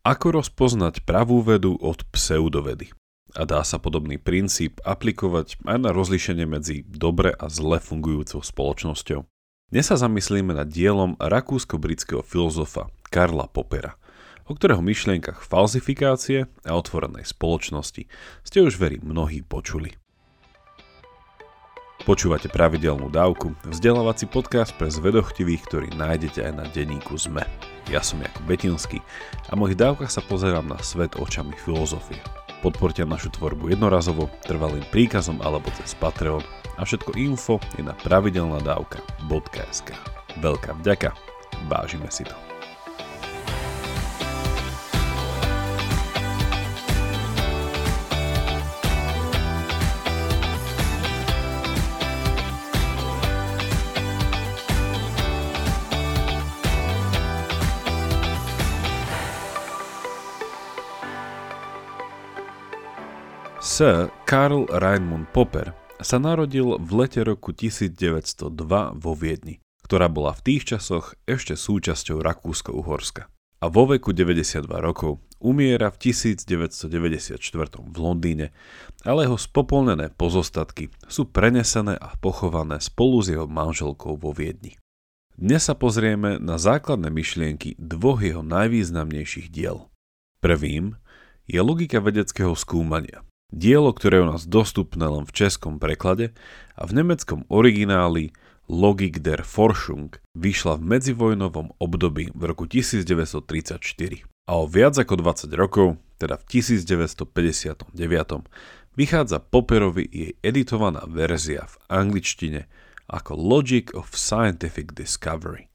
Ako rozpoznať pravú vedu od pseudovedy? A dá sa podobný princíp aplikovať aj na rozlíšenie medzi dobre a zle fungujúcou spoločnosťou. Dnes sa zamyslíme nad dielom rakúsko-britského filozofa Karla Popera, o ktorého myšlienkach falzifikácie a otvorenej spoločnosti ste už veri mnohí počuli. Počúvate pravidelnú dávku, vzdelávací podcast pre zvedochtivých, ktorý nájdete aj na denníku ZME. Ja som Jakub Betinský a v mojich dávkach sa pozerám na svet očami filozofie. Podporte našu tvorbu jednorazovo, trvalým príkazom alebo cez Patreon a všetko info je na pravidelnadavka.sk. Veľká vďaka, vážime si to. Sir Karl Raimund Popper sa narodil v lete roku 1902 vo Viedni, ktorá bola v tých časoch ešte súčasťou Rakúsko-Uhorska. A vo veku 92 rokov umiera v 1994 v Londýne, ale jeho spopolnené pozostatky sú prenesené a pochované spolu s jeho manželkou vo Viedni. Dnes sa pozrieme na základné myšlienky dvoch jeho najvýznamnejších diel. Prvým je logika vedeckého skúmania – Dielo, ktoré je u nás dostupné len v českom preklade a v nemeckom origináli Logik der Forschung vyšla v medzivojnovom období v roku 1934 a o viac ako 20 rokov, teda v 1959, vychádza Popperovi jej editovaná verzia v angličtine ako Logic of Scientific Discovery.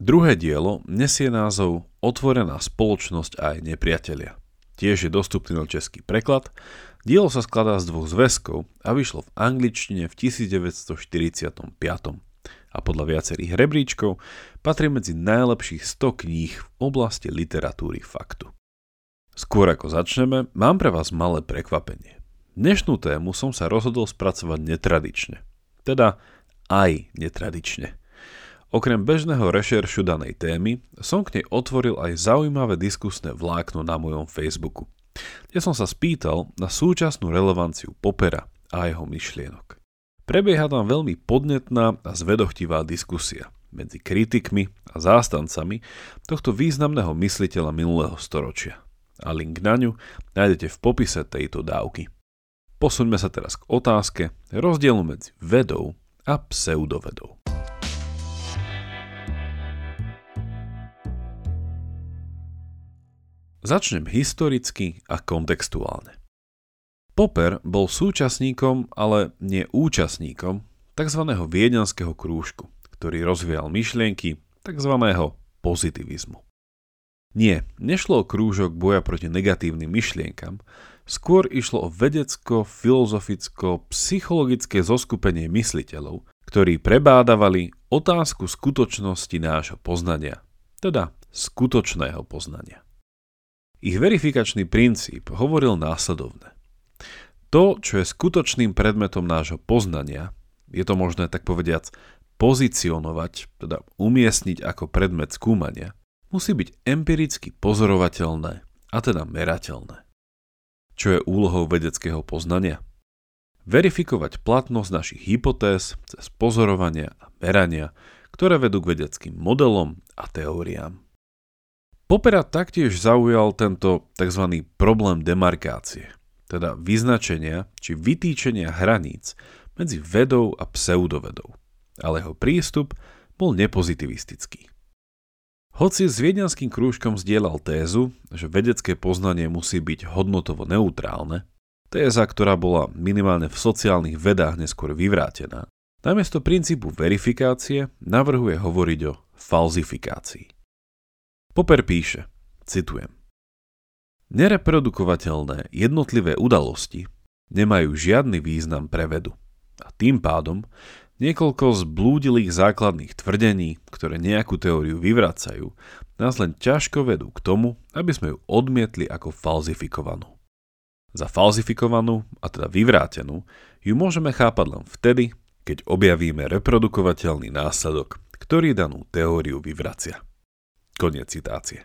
Druhé dielo nesie názov Otvorená spoločnosť a aj nepriatelia. Tiež je dostupný na český preklad Dielo sa skladá z dvoch zväzkov a vyšlo v angličtine v 1945 a podľa viacerých rebríčkov patrí medzi najlepších 100 kníh v oblasti literatúry faktu. Skôr ako začneme, mám pre vás malé prekvapenie. Dnešnú tému som sa rozhodol spracovať netradične. Teda aj netradične. Okrem bežného rešeršu danej témy som k nej otvoril aj zaujímavé diskusné vlákno na mojom Facebooku – kde som sa spýtal na súčasnú relevanciu Popera a jeho myšlienok. Prebieha tam veľmi podnetná a zvedochtivá diskusia medzi kritikmi a zástancami tohto významného mysliteľa minulého storočia. A link na ňu nájdete v popise tejto dávky. Posuňme sa teraz k otázke rozdielu medzi vedou a pseudovedou. Začnem historicky a kontextuálne. Popper bol súčasníkom, ale nie účastníkom tzv. viedenského krúžku, ktorý rozvíjal myšlienky tzv. pozitivizmu. Nie, nešlo o krúžok boja proti negatívnym myšlienkam, skôr išlo o vedecko, filozoficko, psychologické zoskupenie mysliteľov, ktorí prebádavali otázku skutočnosti nášho poznania, teda skutočného poznania. Ich verifikačný princíp hovoril následovne. To, čo je skutočným predmetom nášho poznania, je to možné tak povediac pozicionovať, teda umiestniť ako predmet skúmania, musí byť empiricky pozorovateľné a teda merateľné. Čo je úlohou vedeckého poznania? Verifikovať platnosť našich hypotéz cez pozorovania a merania, ktoré vedú k vedeckým modelom a teóriám. Popera taktiež zaujal tento tzv. problém demarkácie, teda vyznačenia či vytýčenia hraníc medzi vedou a pseudovedou, ale jeho prístup bol nepozitivistický. Hoci s viedenským krúžkom zdieľal tézu, že vedecké poznanie musí byť hodnotovo neutrálne, téza, ktorá bola minimálne v sociálnych vedách neskôr vyvrátená, namiesto princípu verifikácie navrhuje hovoriť o falzifikácii. Popper píše, citujem, Nereprodukovateľné jednotlivé udalosti nemajú žiadny význam pre vedu. A tým pádom niekoľko zblúdilých základných tvrdení, ktoré nejakú teóriu vyvracajú, nás len ťažko vedú k tomu, aby sme ju odmietli ako falzifikovanú. Za falzifikovanú, a teda vyvrátenú, ju môžeme chápať len vtedy, keď objavíme reprodukovateľný následok, ktorý danú teóriu vyvracia. Koniec citácie.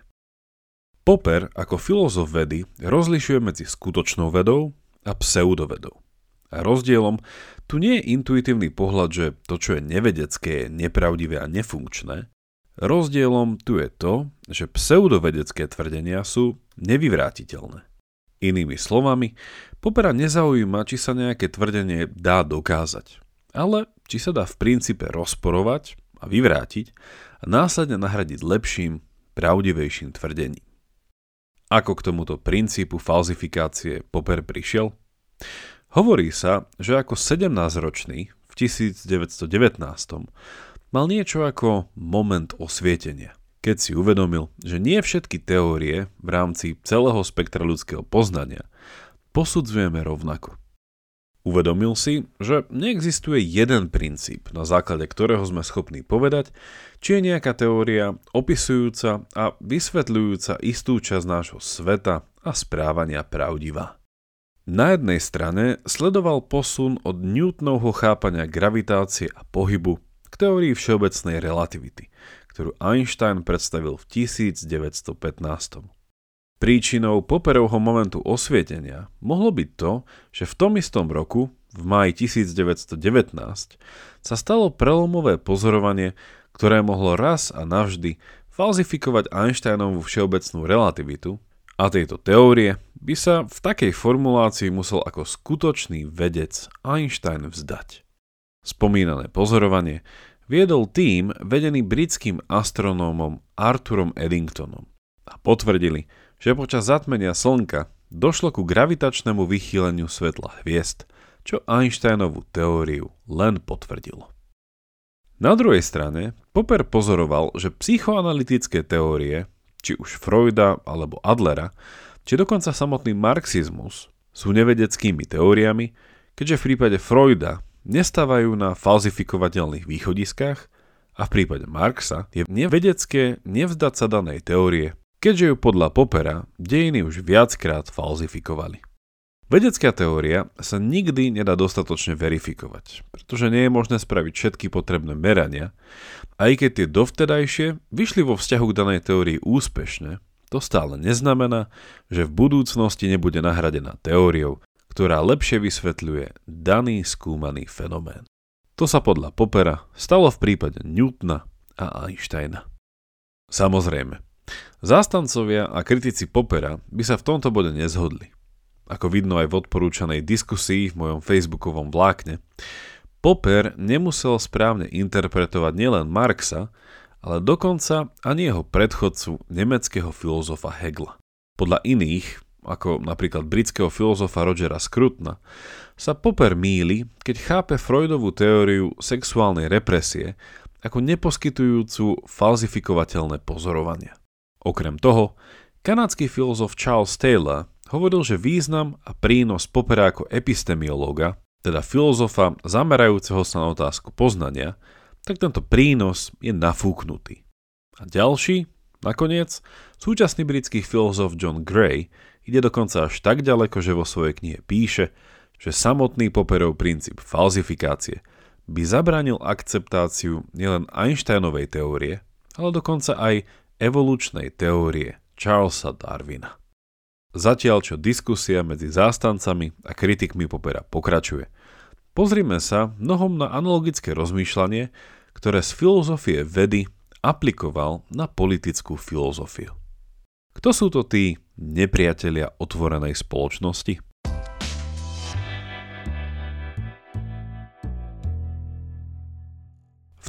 Popper ako filozof vedy rozlišuje medzi skutočnou vedou a pseudovedou. A rozdielom tu nie je intuitívny pohľad, že to, čo je nevedecké, je nepravdivé a nefunkčné. Rozdielom tu je to, že pseudovedecké tvrdenia sú nevyvrátiteľné. Inými slovami, Popera nezaujíma, či sa nejaké tvrdenie dá dokázať, ale či sa dá v princípe rozporovať a vyvrátiť a následne nahradiť lepším, pravdivejším tvrdením. Ako k tomuto princípu falzifikácie Popper prišiel? Hovorí sa, že ako 17-ročný v 1919 mal niečo ako moment osvietenia, keď si uvedomil, že nie všetky teórie v rámci celého spektra ľudského poznania posudzujeme rovnako. Uvedomil si, že neexistuje jeden princíp, na základe ktorého sme schopní povedať, či je nejaká teória opisujúca a vysvetľujúca istú časť nášho sveta a správania pravdivá. Na jednej strane sledoval posun od Newtonovho chápania gravitácie a pohybu k teórii všeobecnej relativity, ktorú Einstein predstavil v 1915. Príčinou Popperovho momentu osvietenia mohlo byť to, že v tom istom roku, v máji 1919, sa stalo prelomové pozorovanie, ktoré mohlo raz a navždy falzifikovať Einsteinovú všeobecnú relativitu a tejto teórie by sa v takej formulácii musel ako skutočný vedec Einstein vzdať. Spomínané pozorovanie viedol tým vedený britským astronómom Arthurom Eddingtonom a potvrdili, že počas zatmenia Slnka došlo ku gravitačnému vychýleniu svetla hviezd, čo Einsteinovú teóriu len potvrdilo. Na druhej strane, Popper pozoroval, že psychoanalytické teórie či už Freuda alebo Adlera, či dokonca samotný marxizmus sú nevedeckými teóriami, keďže v prípade Freuda nestávajú na falzifikovateľných východiskách a v prípade Marxa je nevedecké nevzdať sa danej teórie, keďže ju podľa Popera dejiny už viackrát falzifikovali. Vedecká teória sa nikdy nedá dostatočne verifikovať, pretože nie je možné spraviť všetky potrebné merania, aj keď tie dovtedajšie vyšli vo vzťahu k danej teórii úspešne, to stále neznamená, že v budúcnosti nebude nahradená teóriou, ktorá lepšie vysvetľuje daný skúmaný fenomén. To sa podľa Popera stalo v prípade Newtona a Einsteina. Samozrejme, zástancovia a kritici Popera by sa v tomto bode nezhodli ako vidno aj v odporúčanej diskusii v mojom facebookovom vlákne, Popper nemusel správne interpretovať nielen Marxa, ale dokonca ani jeho predchodcu nemeckého filozofa Hegla. Podľa iných, ako napríklad britského filozofa Rogera Scrutna, sa Popper míli, keď chápe Freudovú teóriu sexuálnej represie ako neposkytujúcu falzifikovateľné pozorovania. Okrem toho, kanadský filozof Charles Taylor hovoril, že význam a prínos Popera ako epistemiológa, teda filozofa zamerajúceho sa na otázku poznania, tak tento prínos je nafúknutý. A ďalší, nakoniec, súčasný britský filozof John Gray ide dokonca až tak ďaleko, že vo svojej knihe píše, že samotný Popperov princíp falzifikácie by zabránil akceptáciu nielen Einsteinovej teórie, ale dokonca aj evolučnej teórie Charlesa Darwina. Zatiaľ čo diskusia medzi zástancami a kritikmi Popera pokračuje. Pozrime sa mnohom na analogické rozmýšľanie, ktoré z filozofie vedy aplikoval na politickú filozofiu. Kto sú to tí nepriatelia otvorenej spoločnosti?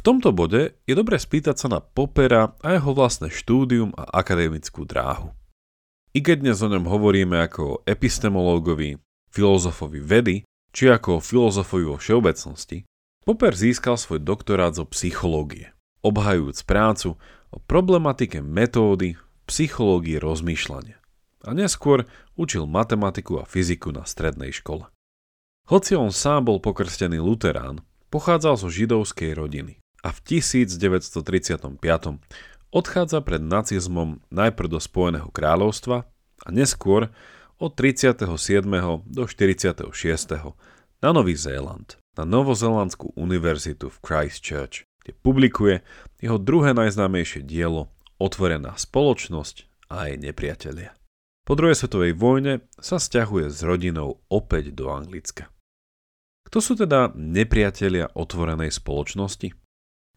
V tomto bode je dobre spýtať sa na Popera a jeho vlastné štúdium a akademickú dráhu. I keď dnes o ňom hovoríme ako o epistemológovi, filozofovi vedy, či ako o filozofovi vo všeobecnosti, Popper získal svoj doktorát zo psychológie, obhajujúc prácu o problematike metódy psychológie rozmýšľania. A neskôr učil matematiku a fyziku na strednej škole. Hoci on sám bol pokrstený luterán, pochádzal zo židovskej rodiny a v 1935 odchádza pred nacizmom najprv do Spojeného kráľovstva a neskôr od 37. do 46. na Nový Zéland, na Novozelandskú univerzitu v Christchurch, kde publikuje jeho druhé najznámejšie dielo Otvorená spoločnosť a aj nepriatelia. Po druhej svetovej vojne sa stiahuje s rodinou opäť do Anglicka. Kto sú teda nepriatelia otvorenej spoločnosti?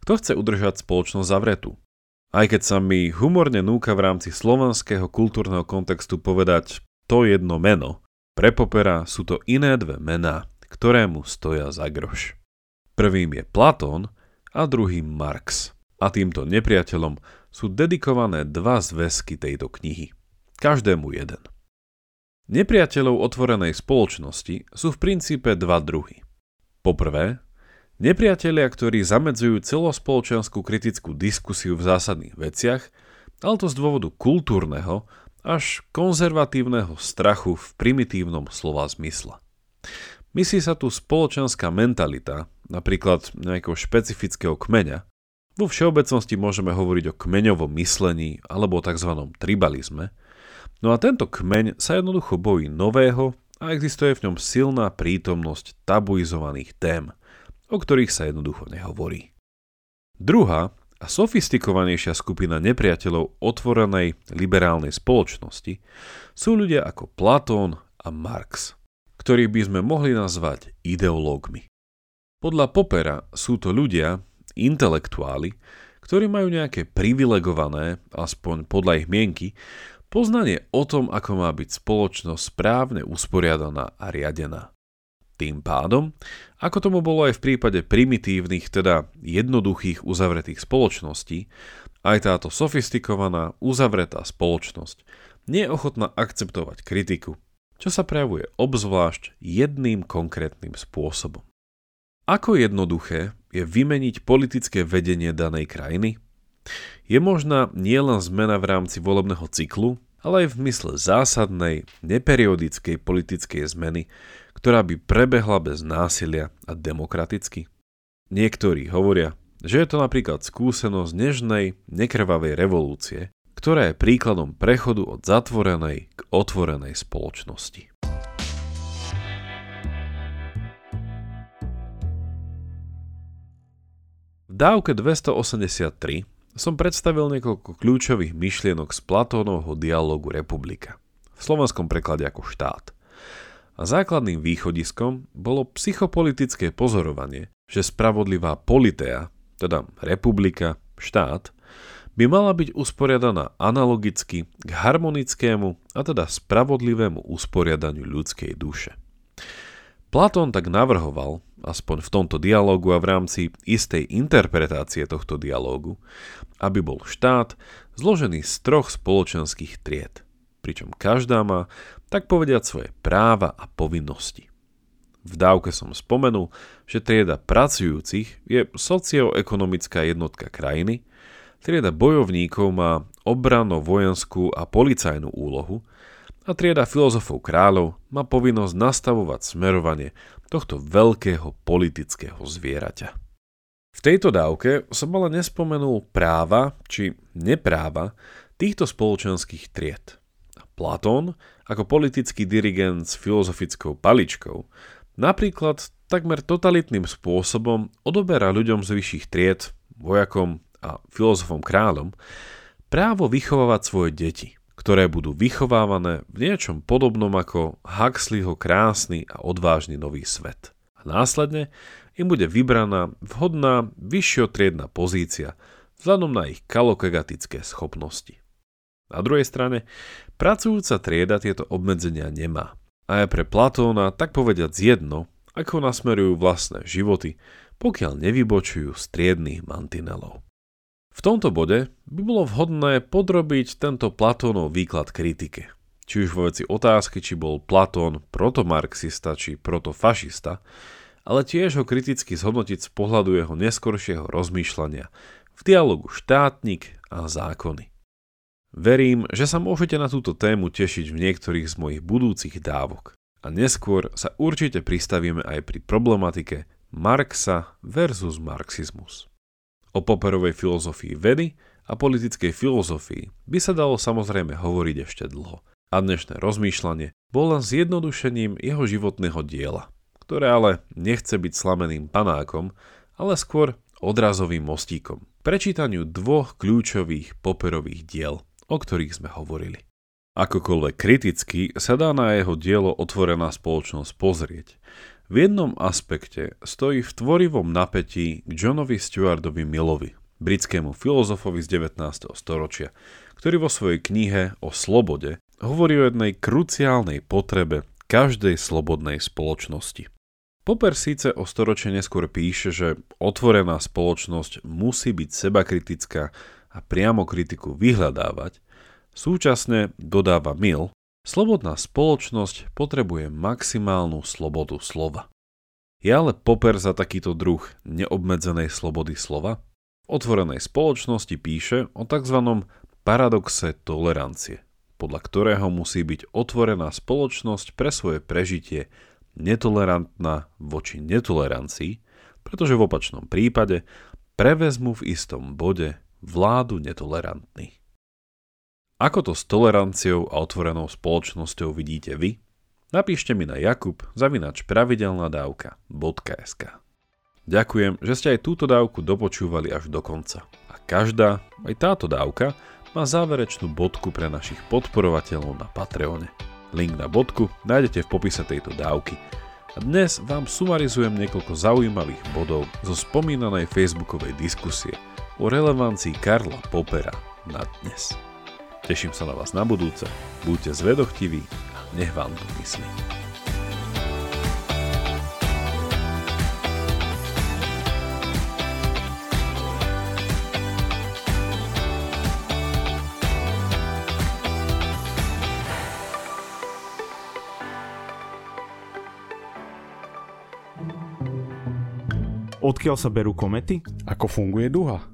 Kto chce udržať spoločnosť zavretú? Aj keď sa mi humorne núka v rámci slovanského kultúrneho kontextu povedať to jedno meno, pre Popera sú to iné dve mená, ktoré mu stoja za groš. Prvým je Platón a druhým Marx. A týmto nepriateľom sú dedikované dva zväzky tejto knihy. Každému jeden. Nepriateľov otvorenej spoločnosti sú v princípe dva druhy. Poprvé, nepriatelia, ktorí zamedzujú celospoločenskú kritickú diskusiu v zásadných veciach, ale to z dôvodu kultúrneho až konzervatívneho strachu v primitívnom slova zmysle. Myslí sa tu spoločenská mentalita, napríklad nejakého špecifického kmeňa. Vo všeobecnosti môžeme hovoriť o kmeňovom myslení alebo o tzv. tribalizme. No a tento kmeň sa jednoducho bojí nového a existuje v ňom silná prítomnosť tabuizovaných tém, o ktorých sa jednoducho nehovorí. Druhá a sofistikovanejšia skupina nepriateľov otvorenej liberálnej spoločnosti sú ľudia ako Platón a Marx, ktorých by sme mohli nazvať ideológmi. Podľa Popera sú to ľudia, intelektuáli, ktorí majú nejaké privilegované, aspoň podľa ich mienky, poznanie o tom, ako má byť spoločnosť správne usporiadaná a riadená. Tým pádom, ako tomu bolo aj v prípade primitívnych, teda jednoduchých uzavretých spoločností, aj táto sofistikovaná, uzavretá spoločnosť nie je ochotná akceptovať kritiku, čo sa prejavuje obzvlášť jedným konkrétnym spôsobom. Ako jednoduché je vymeniť politické vedenie danej krajiny? Je možná nielen zmena v rámci volebného cyklu, ale aj v mysle zásadnej, neperiodickej politickej zmeny, ktorá by prebehla bez násilia a demokraticky? Niektorí hovoria, že je to napríklad skúsenosť nežnej, nekrvavej revolúcie, ktorá je príkladom prechodu od zatvorenej k otvorenej spoločnosti. V dávke 283 som predstavil niekoľko kľúčových myšlienok z Platónovho dialogu Republika, v slovenskom preklade ako štát. A základným východiskom bolo psychopolitické pozorovanie, že spravodlivá politea, teda republika, štát, by mala byť usporiadaná analogicky k harmonickému a teda spravodlivému usporiadaniu ľudskej duše. Platón tak navrhoval, aspoň v tomto dialógu a v rámci istej interpretácie tohto dialógu, aby bol štát zložený z troch spoločenských tried, pričom každá má, tak povediať, svoje práva a povinnosti. V dávke som spomenul, že trieda pracujúcich je socioekonomická jednotka krajiny, trieda bojovníkov má obrano vojenskú a policajnú úlohu a trieda filozofov kráľov má povinnosť nastavovať smerovanie tohto veľkého politického zvieraťa. V tejto dávke som ale nespomenul práva či nepráva týchto spoločenských tried. Platón, ako politický dirigent s filozofickou paličkou, napríklad takmer totalitným spôsobom odoberá ľuďom z vyšších tried, vojakom a filozofom kráľom, právo vychovávať svoje deti – ktoré budú vychovávané v niečom podobnom ako Huxleyho krásny a odvážny nový svet. A následne im bude vybraná vhodná vyššiotriedna pozícia vzhľadom na ich kalokegatické schopnosti. Na druhej strane, pracujúca trieda tieto obmedzenia nemá. A je pre Platóna tak povediať jedno, ako nasmerujú vlastné životy, pokiaľ nevybočujú z triedných mantinelov. V tomto bode by bolo vhodné podrobiť tento Platónov výklad kritike. Či už vo veci otázky, či bol Platón protomarxista či protofašista, ale tiež ho kriticky zhodnotiť z pohľadu jeho neskoršieho rozmýšľania v dialogu štátnik a zákony. Verím, že sa môžete na túto tému tešiť v niektorých z mojich budúcich dávok a neskôr sa určite pristavíme aj pri problematike Marxa versus marxizmus. O Popperovej filozofii vedy a politickej filozofii by sa dalo samozrejme hovoriť ešte dlho. A dnešné rozmýšľanie bolo len zjednodušením jeho životného diela, ktoré ale nechce byť slameným panákom, ale skôr odrazovým mostíkom. Prečítaniu dvoch kľúčových Popperových diel o ktorých sme hovorili. Akokoľvek kriticky sa dá na jeho dielo otvorená spoločnosť pozrieť. V jednom aspekte stojí v tvorivom napätí k Johnovi Stuartovi Millovi, britskému filozofovi z 19. storočia, ktorý vo svojej knihe o slobode hovorí o jednej kruciálnej potrebe každej slobodnej spoločnosti. Popper síce o storočie neskôr píše, že otvorená spoločnosť musí byť sebakritická a priamo kritiku vyhľadávať, Súčasne, dodáva Mill, slobodná spoločnosť potrebuje maximálnu slobodu slova. Je ale Popper za takýto druh neobmedzenej slobody slova? V otvorenej spoločnosti píše o tzv. paradoxe tolerancie, podľa ktorého musí byť otvorená spoločnosť pre svoje prežitie netolerantná voči netolerancii, pretože v opačnom prípade prevezmu v istom bode vládu netolerantných. Ako to s toleranciou a otvorenou spoločnosťou vidíte vy? Napíšte mi na jakub zavinač pravidelnadávka.sk Ďakujem, že ste aj túto dávku dopočúvali až do konca. A každá, aj táto dávka, má záverečnú bodku pre našich podporovateľov na Patreone. Link na bodku nájdete v popise tejto dávky. A dnes vám sumarizujem niekoľko zaujímavých bodov zo spomínanej facebookovej diskusie o relevancii Karla Popera na dnes. Teším sa na vás na budúce, buďte zvedochtiví a nech vám to myslí. Odkiaľ sa berú komety? Ako funguje duha?